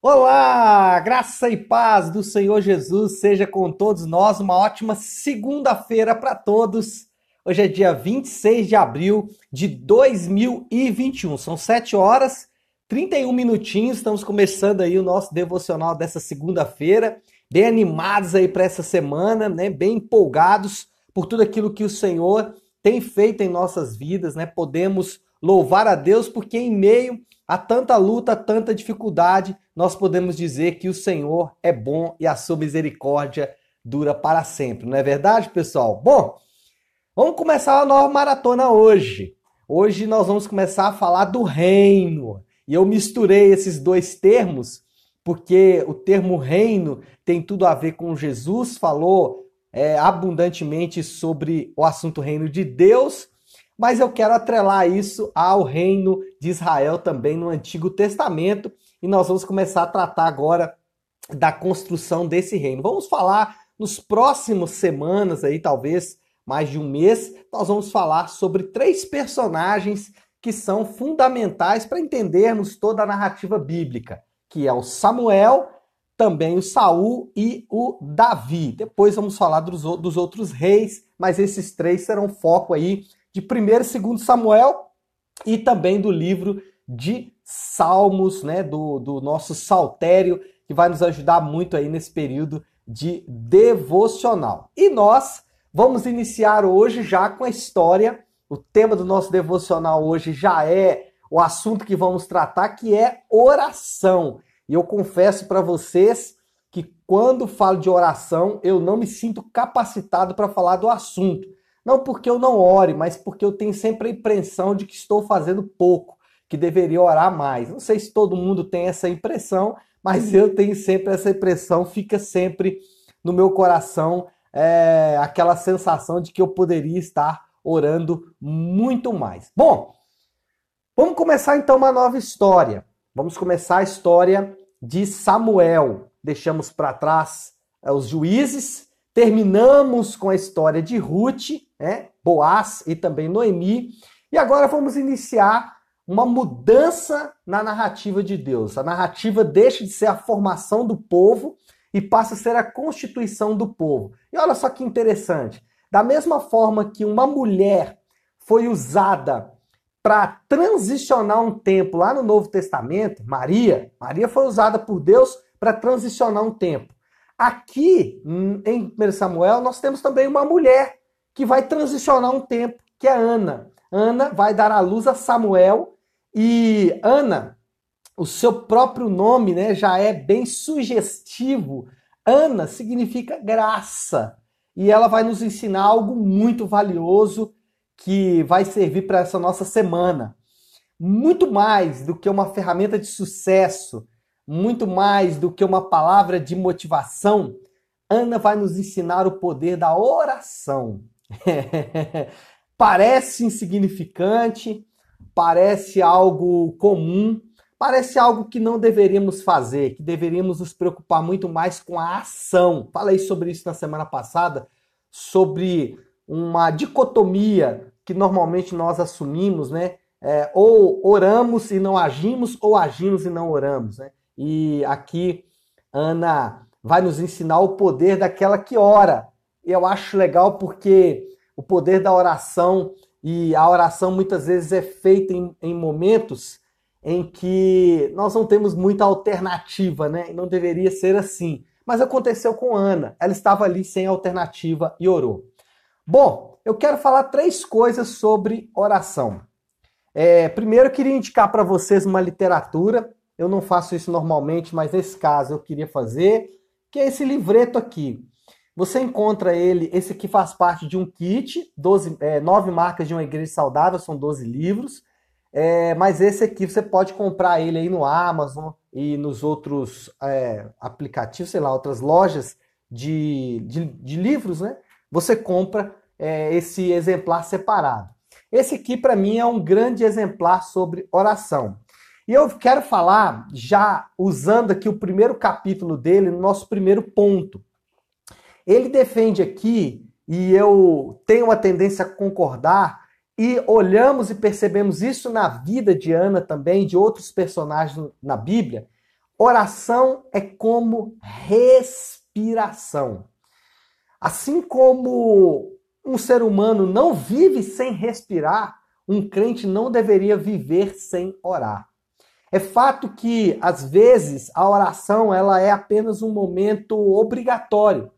Olá, graça e paz do Senhor Jesus seja com todos nós. Uma ótima segunda-feira para todos. Hoje é dia 26 de abril de 2021. São 7 horas 31 minutinhos. Estamos começando aí o nosso devocional dessa segunda-feira. Bem animados aí para essa semana, né? Bem empolgados por tudo aquilo que o Senhor tem feito em nossas vidas, né? Podemos louvar a Deus porque em meio a tanta luta, tanta dificuldade, nós podemos dizer que o Senhor é bom e a sua misericórdia dura para sempre. Não é verdade, pessoal? Bom, vamos começar a nova maratona hoje. Hoje nós vamos começar a falar do reino. E eu misturei esses dois termos porque o termo reino tem tudo a ver com Jesus, falou é, abundantemente sobre o assunto reino de Deus mas eu quero atrelar isso ao reino de Israel também no Antigo Testamento e nós vamos começar a tratar agora da construção desse reino. Vamos falar nos próximos semanas aí, talvez mais de um mês, nós vamos falar sobre três personagens que são fundamentais para entendermos toda a narrativa bíblica, que é o Samuel, também o Saul e o Davi. Depois vamos falar dos, dos outros reis, mas esses três serão foco aí de 1 e 2 Samuel e também do livro de Salmos, né, do, do nosso saltério, que vai nos ajudar muito aí nesse período de devocional. E nós vamos iniciar hoje já com a história. O tema do nosso devocional hoje já é o assunto que vamos tratar, que é oração. E eu confesso para vocês que quando falo de oração, eu não me sinto capacitado para falar do assunto. Não porque eu não ore, mas porque eu tenho sempre a impressão de que estou fazendo pouco, que deveria orar mais. Não sei se todo mundo tem essa impressão, mas eu tenho sempre essa impressão, fica sempre no meu coração é, aquela sensação de que eu poderia estar orando muito mais. Bom, vamos começar então uma nova história. Vamos começar a história de Samuel. Deixamos para trás é, os juízes, Terminamos com a história de Ruth, né, Boaz e também Noemi. E agora vamos iniciar uma mudança na narrativa de Deus. A narrativa deixa de ser a formação do povo e passa a ser a constituição do povo. E olha só que interessante. Da mesma forma que uma mulher foi usada para transicionar um tempo lá no Novo Testamento, Maria, Maria foi usada por Deus para transicionar um tempo. Aqui hum, em 1 Samuel, nós temos também uma mulher que vai transicionar um tempo, que é Ana. Ana vai dar à luz a Samuel e Ana, o seu próprio nome, né, já é bem sugestivo. Ana significa graça e ela vai nos ensinar algo muito valioso que vai servir para essa nossa semana. Muito mais do que uma ferramenta de sucesso, muito mais do que uma palavra de motivação, Ana vai nos ensinar o poder da oração. parece insignificante, parece algo comum, parece algo que não deveríamos fazer, que deveríamos nos preocupar muito mais com a ação. Falei sobre isso na semana passada, sobre uma dicotomia que normalmente nós assumimos, né? É, ou oramos e não agimos, ou agimos e não oramos, né? E aqui Ana vai nos ensinar o poder daquela que ora. Eu acho legal porque o poder da oração e a oração muitas vezes é feita em, em momentos em que nós não temos muita alternativa, né? Não deveria ser assim. Mas aconteceu com Ana. Ela estava ali sem alternativa e orou. Bom, eu quero falar três coisas sobre oração. É, primeiro, eu queria indicar para vocês uma literatura eu não faço isso normalmente, mas nesse caso eu queria fazer, que é esse livreto aqui. Você encontra ele, esse aqui faz parte de um kit, 12, é, 9 marcas de uma igreja saudável, são 12 livros. É, mas esse aqui você pode comprar ele aí no Amazon e nos outros é, aplicativos, sei lá, outras lojas de, de, de livros, né? Você compra é, esse exemplar separado. Esse aqui, para mim, é um grande exemplar sobre oração. E eu quero falar, já usando aqui o primeiro capítulo dele, no nosso primeiro ponto. Ele defende aqui, e eu tenho a tendência a concordar, e olhamos e percebemos isso na vida de Ana também, de outros personagens na Bíblia, oração é como respiração. Assim como um ser humano não vive sem respirar, um crente não deveria viver sem orar. É fato que às vezes a oração ela é apenas um momento obrigatório.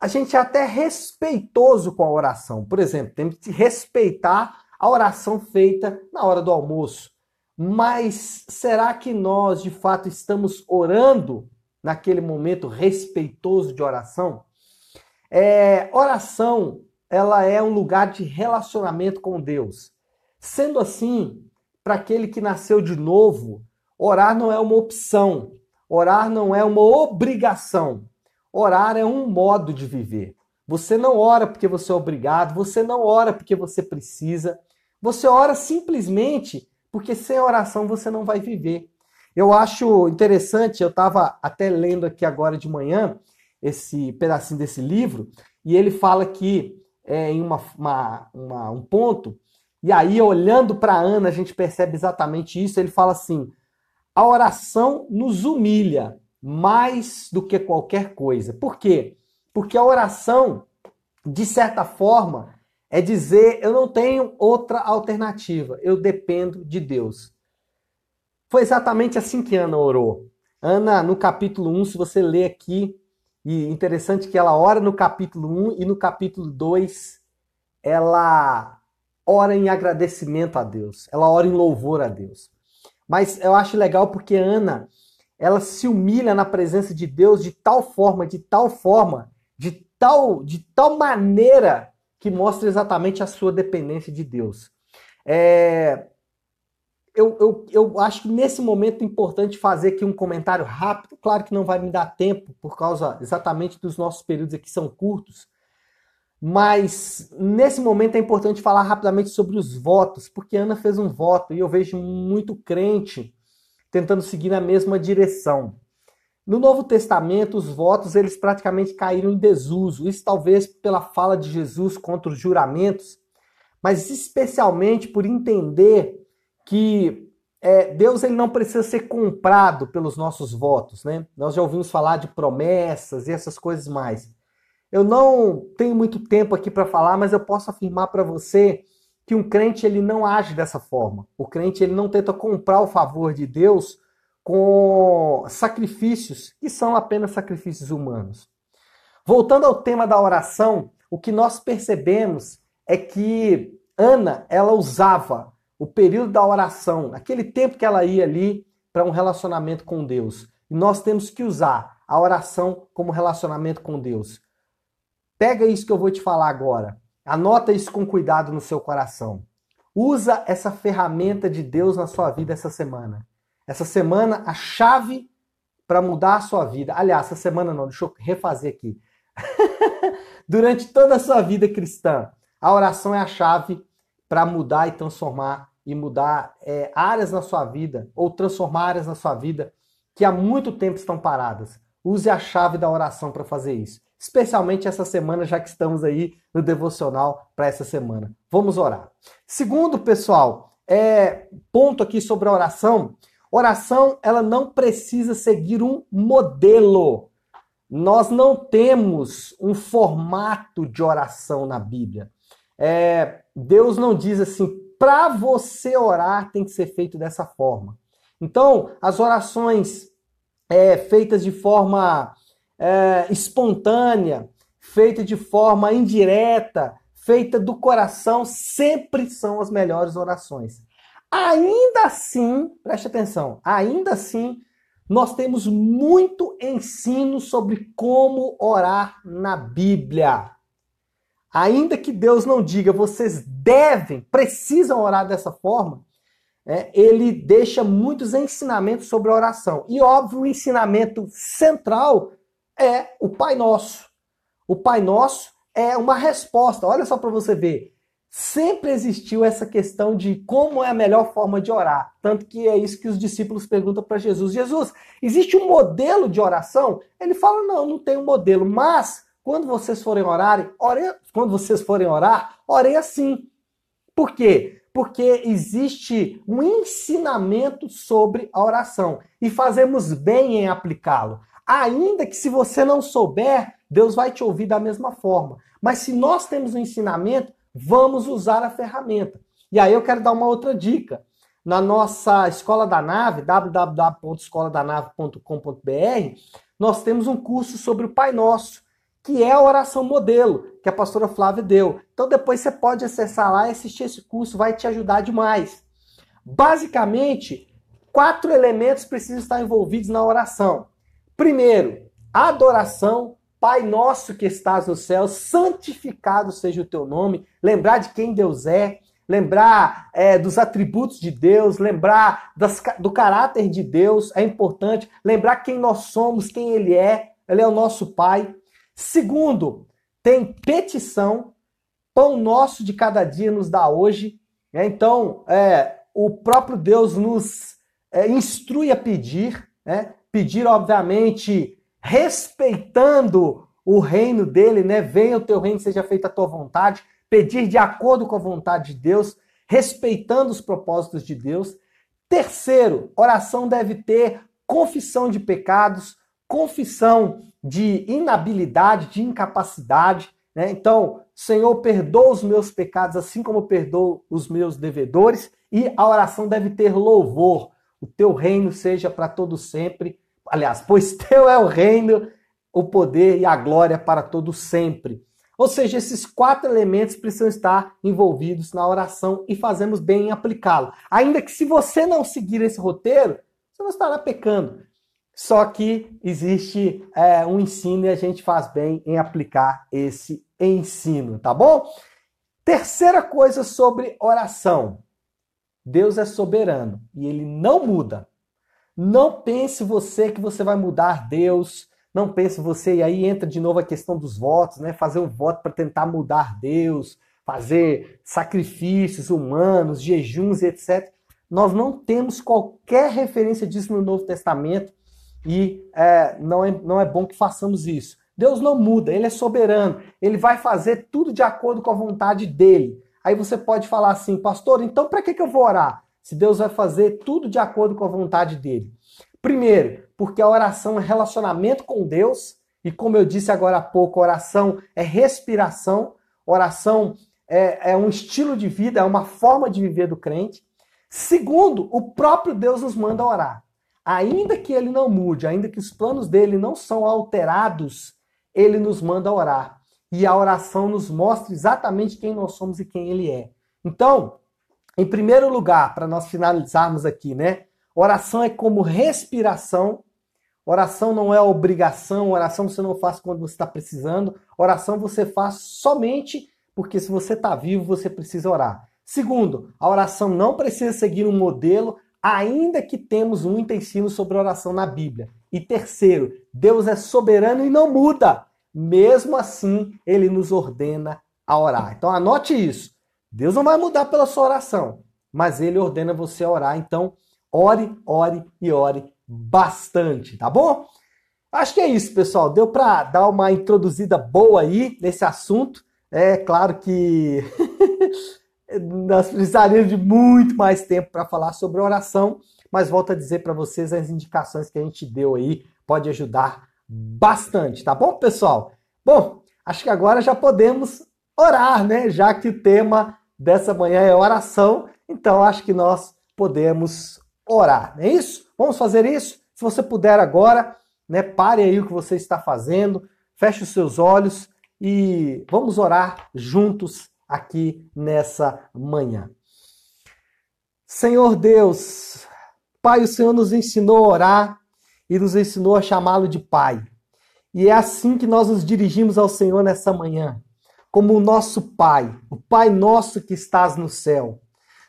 A gente é até respeitoso com a oração. Por exemplo, temos que respeitar a oração feita na hora do almoço. Mas será que nós de fato estamos orando naquele momento respeitoso de oração? É, oração, ela é um lugar de relacionamento com Deus. Sendo assim, para aquele que nasceu de novo, orar não é uma opção, orar não é uma obrigação. Orar é um modo de viver. Você não ora porque você é obrigado, você não ora porque você precisa. Você ora simplesmente porque sem oração você não vai viver. Eu acho interessante, eu estava até lendo aqui agora de manhã esse pedacinho desse livro, e ele fala que é, em uma, uma, uma, um ponto, e aí olhando para Ana a gente percebe exatamente isso. Ele fala assim: a oração nos humilha mais do que qualquer coisa. Por quê? Porque a oração, de certa forma, é dizer: eu não tenho outra alternativa, eu dependo de Deus. Foi exatamente assim que Ana orou. Ana, no capítulo 1, se você ler aqui, e interessante que ela ora no capítulo 1 e no capítulo 2, ela ora em agradecimento a Deus, ela ora em louvor a Deus. Mas eu acho legal porque Ana, ela se humilha na presença de Deus de tal forma, de tal forma, de tal, de tal maneira que mostra exatamente a sua dependência de Deus. É, eu, eu, eu acho que nesse momento é importante fazer aqui um comentário rápido. Claro que não vai me dar tempo, por causa exatamente dos nossos períodos aqui são curtos. Mas nesse momento é importante falar rapidamente sobre os votos, porque Ana fez um voto e eu vejo muito crente tentando seguir na mesma direção. No Novo Testamento, os votos eles praticamente caíram em desuso. Isso talvez pela fala de Jesus contra os juramentos, mas especialmente por entender que é, Deus ele não precisa ser comprado pelos nossos votos, né? Nós já ouvimos falar de promessas e essas coisas mais. Eu não tenho muito tempo aqui para falar, mas eu posso afirmar para você que um crente ele não age dessa forma. O crente ele não tenta comprar o favor de Deus com sacrifícios que são apenas sacrifícios humanos. Voltando ao tema da oração, o que nós percebemos é que Ana, ela usava o período da oração, aquele tempo que ela ia ali para um relacionamento com Deus. E nós temos que usar a oração como relacionamento com Deus. Pega isso que eu vou te falar agora. Anota isso com cuidado no seu coração. Usa essa ferramenta de Deus na sua vida essa semana. Essa semana, a chave para mudar a sua vida. Aliás, essa semana não, deixa eu refazer aqui. Durante toda a sua vida cristã, a oração é a chave para mudar e transformar e mudar é, áreas na sua vida ou transformar áreas na sua vida que há muito tempo estão paradas. Use a chave da oração para fazer isso. Especialmente essa semana, já que estamos aí no devocional para essa semana. Vamos orar. Segundo, pessoal, é, ponto aqui sobre a oração Oração, ela não precisa seguir um modelo. Nós não temos um formato de oração na Bíblia. É, Deus não diz assim, para você orar tem que ser feito dessa forma. Então, as orações é, feitas de forma é, espontânea, feitas de forma indireta, feita do coração, sempre são as melhores orações. Ainda assim, preste atenção, ainda assim, nós temos muito ensino sobre como orar na Bíblia. Ainda que Deus não diga, vocês devem, precisam orar dessa forma, é, ele deixa muitos ensinamentos sobre a oração. E óbvio, o ensinamento central é o Pai Nosso. O Pai Nosso é uma resposta. Olha só para você ver sempre existiu essa questão de como é a melhor forma de orar. Tanto que é isso que os discípulos perguntam para Jesus: Jesus, existe um modelo de oração? Ele fala: não, não tem um modelo, mas quando vocês forem orar, orem, quando vocês forem orar, orem assim. Por quê? Porque existe um ensinamento sobre a oração e fazemos bem em aplicá-lo. Ainda que se você não souber, Deus vai te ouvir da mesma forma. Mas se nós temos um ensinamento, vamos usar a ferramenta. E aí eu quero dar uma outra dica. Na nossa Escola da Nave, www.escoladanave.com.br, nós temos um curso sobre o Pai Nosso, que é a oração modelo que a pastora Flávia deu. Então depois você pode acessar lá e assistir esse curso, vai te ajudar demais. Basicamente, quatro elementos precisam estar envolvidos na oração. Primeiro, adoração, Pai nosso que estás no céu, santificado seja o teu nome. Lembrar de quem Deus é, lembrar é, dos atributos de Deus, lembrar das, do caráter de Deus é importante. Lembrar quem nós somos, quem Ele é. Ele é o nosso Pai. Segundo, tem petição. Pão nosso de cada dia nos dá hoje. É, então, é, o próprio Deus nos é, instrui a pedir. Né? Pedir, obviamente, respeitando o reino dele, né? Venha o teu reino, seja feita a tua vontade, pedir de acordo com a vontade de Deus, respeitando os propósitos de Deus. Terceiro, oração deve ter confissão de pecados, confissão de inabilidade, de incapacidade. Né? Então, Senhor, perdoa os meus pecados, assim como perdoa os meus devedores. E a oração deve ter louvor. O teu reino seja para todo sempre. Aliás, pois teu é o reino, o poder e a glória para todo sempre. Ou seja, esses quatro elementos precisam estar envolvidos na oração e fazemos bem em aplicá-lo. Ainda que se você não seguir esse roteiro, você não estará pecando. Só que existe é, um ensino e a gente faz bem em aplicar esse ensino, tá bom? Terceira coisa sobre oração. Deus é soberano e ele não muda. Não pense você que você vai mudar Deus. Não pense você, e aí entra de novo a questão dos votos, né? Fazer um voto para tentar mudar Deus, fazer sacrifícios humanos, jejuns, etc. Nós não temos qualquer referência disso no Novo Testamento e é, não, é, não é bom que façamos isso. Deus não muda, Ele é soberano, Ele vai fazer tudo de acordo com a vontade dele. Aí você pode falar assim, pastor, então para que, que eu vou orar? se Deus vai fazer tudo de acordo com a vontade dele. Primeiro, porque a oração é relacionamento com Deus, e como eu disse agora há pouco, oração é respiração, oração é, é um estilo de vida, é uma forma de viver do crente. Segundo, o próprio Deus nos manda orar. Ainda que ele não mude, ainda que os planos dele não são alterados, ele nos manda orar. E a oração nos mostra exatamente quem nós somos e quem ele é. Então, em primeiro lugar, para nós finalizarmos aqui, né? Oração é como respiração. Oração não é obrigação, oração você não faz quando você está precisando. Oração você faz somente porque se você está vivo, você precisa orar. Segundo, a oração não precisa seguir um modelo, ainda que temos muito ensino sobre oração na Bíblia. E terceiro, Deus é soberano e não muda. Mesmo assim, ele nos ordena a orar. Então anote isso. Deus não vai mudar pela sua oração, mas ele ordena você orar. Então, ore, ore e ore bastante, tá bom? Acho que é isso, pessoal. Deu para dar uma introduzida boa aí nesse assunto. É claro que nós precisaríamos de muito mais tempo para falar sobre oração, mas volto a dizer para vocês as indicações que a gente deu aí pode ajudar bastante, tá bom, pessoal? Bom, acho que agora já podemos orar, né? Já que o tema dessa manhã é oração, então acho que nós podemos orar, não é isso? Vamos fazer isso? Se você puder agora, né, pare aí o que você está fazendo, feche os seus olhos e vamos orar juntos aqui nessa manhã. Senhor Deus, Pai, o Senhor nos ensinou a orar e nos ensinou a chamá-lo de Pai. E é assim que nós nos dirigimos ao Senhor nessa manhã como o nosso Pai, o Pai nosso que estás no céu.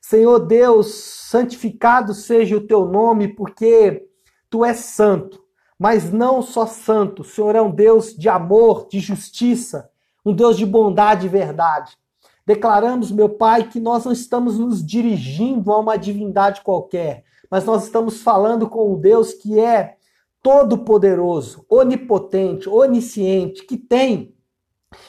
Senhor Deus, santificado seja o teu nome, porque tu és santo, mas não só santo, o Senhor é um Deus de amor, de justiça, um Deus de bondade e verdade. Declaramos, meu Pai, que nós não estamos nos dirigindo a uma divindade qualquer, mas nós estamos falando com um Deus que é todo-poderoso, onipotente, onisciente, que tem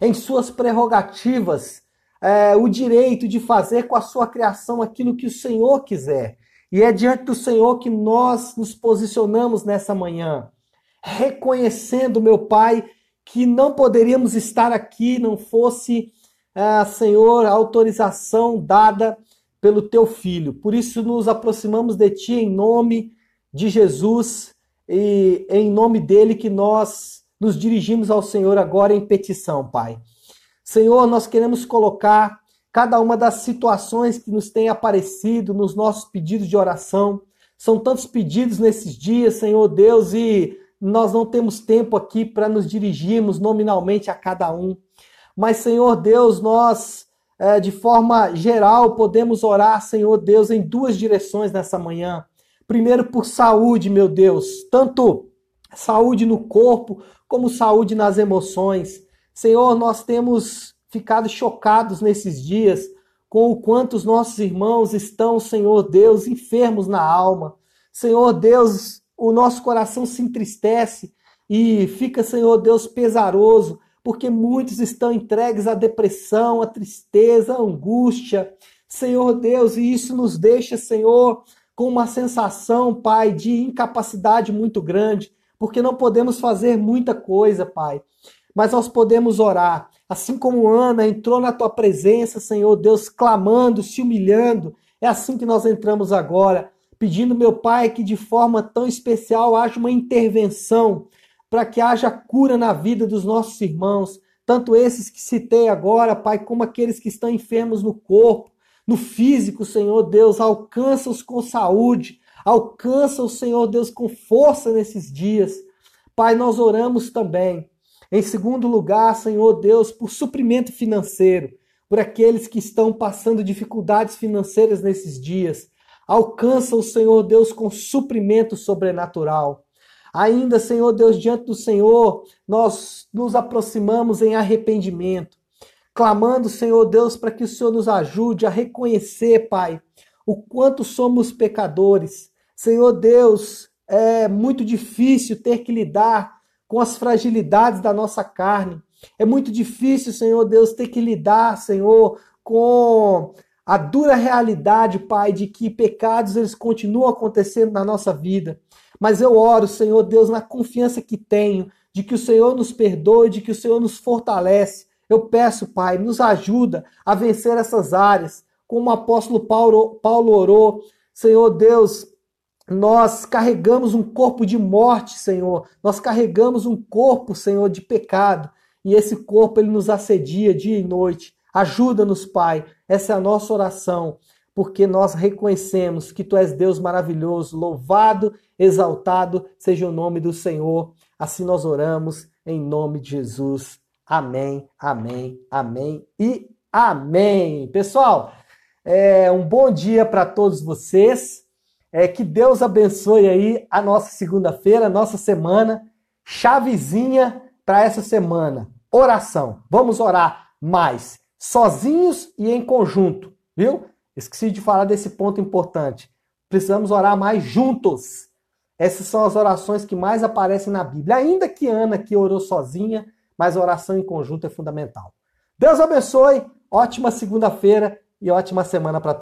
em suas prerrogativas é, o direito de fazer com a sua criação aquilo que o Senhor quiser. E é diante do Senhor que nós nos posicionamos nessa manhã, reconhecendo, meu Pai, que não poderíamos estar aqui não fosse, é, Senhor, a autorização dada pelo teu filho. Por isso nos aproximamos de ti em nome de Jesus e em nome dele que nós nos dirigimos ao Senhor agora em petição, Pai. Senhor, nós queremos colocar cada uma das situações que nos tem aparecido nos nossos pedidos de oração. São tantos pedidos nesses dias, Senhor Deus, e nós não temos tempo aqui para nos dirigirmos nominalmente a cada um. Mas, Senhor Deus, nós, é, de forma geral, podemos orar, Senhor Deus, em duas direções nessa manhã. Primeiro, por saúde, meu Deus, tanto saúde no corpo como saúde nas emoções. Senhor, nós temos ficado chocados nesses dias com o quanto os nossos irmãos estão, Senhor Deus, enfermos na alma. Senhor Deus, o nosso coração se entristece e fica, Senhor Deus, pesaroso, porque muitos estão entregues à depressão, à tristeza, à angústia. Senhor Deus, e isso nos deixa, Senhor, com uma sensação, Pai, de incapacidade muito grande, porque não podemos fazer muita coisa, Pai. Mas nós podemos orar, assim como Ana entrou na tua presença, Senhor Deus, clamando, se humilhando. É assim que nós entramos agora, pedindo, meu Pai, que de forma tão especial haja uma intervenção para que haja cura na vida dos nossos irmãos, tanto esses que citei agora, Pai, como aqueles que estão enfermos no corpo, no físico, Senhor Deus, alcança-os com saúde, alcança o Senhor Deus com força nesses dias. Pai, nós oramos também em segundo lugar, Senhor Deus, por suprimento financeiro, por aqueles que estão passando dificuldades financeiras nesses dias. Alcança o Senhor Deus com suprimento sobrenatural. Ainda, Senhor Deus, diante do Senhor, nós nos aproximamos em arrependimento, clamando, Senhor Deus, para que o Senhor nos ajude a reconhecer, Pai, o quanto somos pecadores. Senhor Deus, é muito difícil ter que lidar com as fragilidades da nossa carne. É muito difícil, Senhor Deus, ter que lidar, Senhor, com a dura realidade, Pai, de que pecados eles continuam acontecendo na nossa vida. Mas eu oro, Senhor Deus, na confiança que tenho de que o Senhor nos perdoe, de que o Senhor nos fortalece. Eu peço, Pai, nos ajuda a vencer essas áreas, como o apóstolo Paulo, Paulo orou. Senhor Deus, nós carregamos um corpo de morte, Senhor. Nós carregamos um corpo, Senhor, de pecado. E esse corpo ele nos assedia dia e noite. Ajuda-nos, Pai. Essa é a nossa oração, porque nós reconhecemos que tu és Deus maravilhoso, louvado, exaltado seja o nome do Senhor. Assim nós oramos em nome de Jesus. Amém, amém, amém e amém. Pessoal, é um bom dia para todos vocês. É, que Deus abençoe aí a nossa segunda-feira, a nossa semana. Chavezinha para essa semana. Oração. Vamos orar mais, sozinhos e em conjunto, viu? Esqueci de falar desse ponto importante. Precisamos orar mais juntos. Essas são as orações que mais aparecem na Bíblia. Ainda que Ana que orou sozinha, mas oração em conjunto é fundamental. Deus abençoe. Ótima segunda-feira e ótima semana para todos.